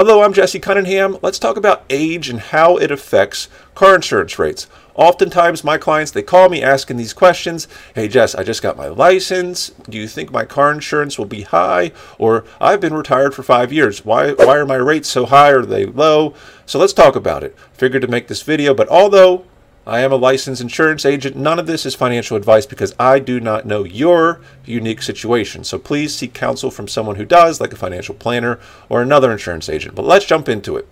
Hello, I'm Jesse Cunningham. Let's talk about age and how it affects car insurance rates. Oftentimes, my clients they call me asking these questions. Hey, Jess, I just got my license. Do you think my car insurance will be high? Or I've been retired for five years. Why why are my rates so high? Are they low? So let's talk about it. Figured to make this video, but although I am a licensed insurance agent. None of this is financial advice because I do not know your unique situation. So please seek counsel from someone who does, like a financial planner or another insurance agent. But let's jump into it.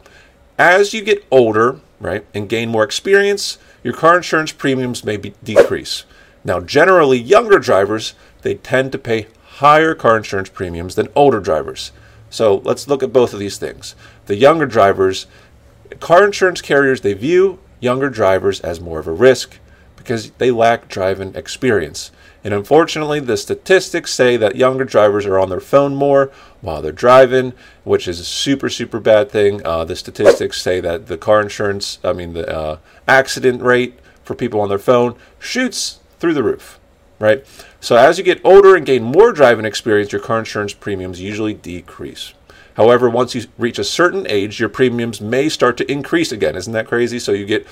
As you get older, right, and gain more experience, your car insurance premiums may be, decrease. Now, generally, younger drivers, they tend to pay higher car insurance premiums than older drivers. So let's look at both of these things. The younger drivers, car insurance carriers, they view younger drivers as more of a risk because they lack driving experience. And unfortunately, the statistics say that younger drivers are on their phone more while they're driving, which is a super, super bad thing. Uh, the statistics say that the car insurance, I mean, the uh, accident rate for people on their phone shoots through the roof, right? So as you get older and gain more driving experience, your car insurance premiums usually decrease. However, once you reach a certain age, your premiums may start to increase again. Isn't that crazy? So you get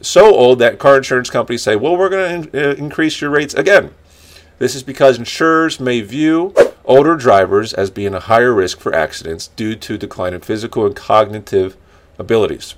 so old that car insurance companies say, well, we're going to in- uh, increase your rates again. This is because insurers may view older drivers as being a higher risk for accidents due to decline in physical and cognitive abilities.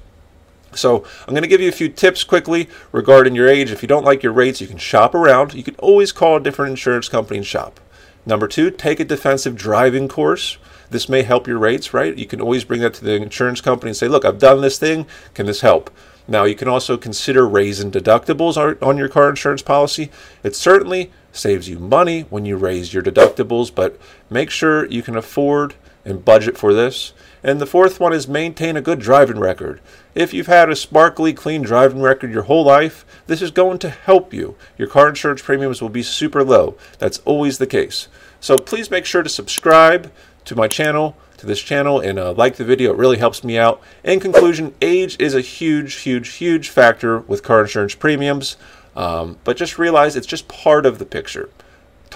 So, I'm going to give you a few tips quickly regarding your age. If you don't like your rates, you can shop around. You can always call a different insurance company and shop. Number two, take a defensive driving course. This may help your rates, right? You can always bring that to the insurance company and say, look, I've done this thing. Can this help? Now, you can also consider raising deductibles on your car insurance policy. It certainly saves you money when you raise your deductibles, but make sure you can afford and budget for this. And the fourth one is maintain a good driving record. If you've had a sparkly, clean driving record your whole life, this is going to help you. Your car insurance premiums will be super low. That's always the case. So please make sure to subscribe to my channel, to this channel, and uh, like the video. It really helps me out. In conclusion, age is a huge, huge, huge factor with car insurance premiums, um, but just realize it's just part of the picture.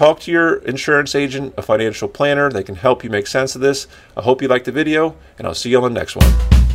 Talk to your insurance agent, a financial planner. They can help you make sense of this. I hope you liked the video, and I'll see you on the next one.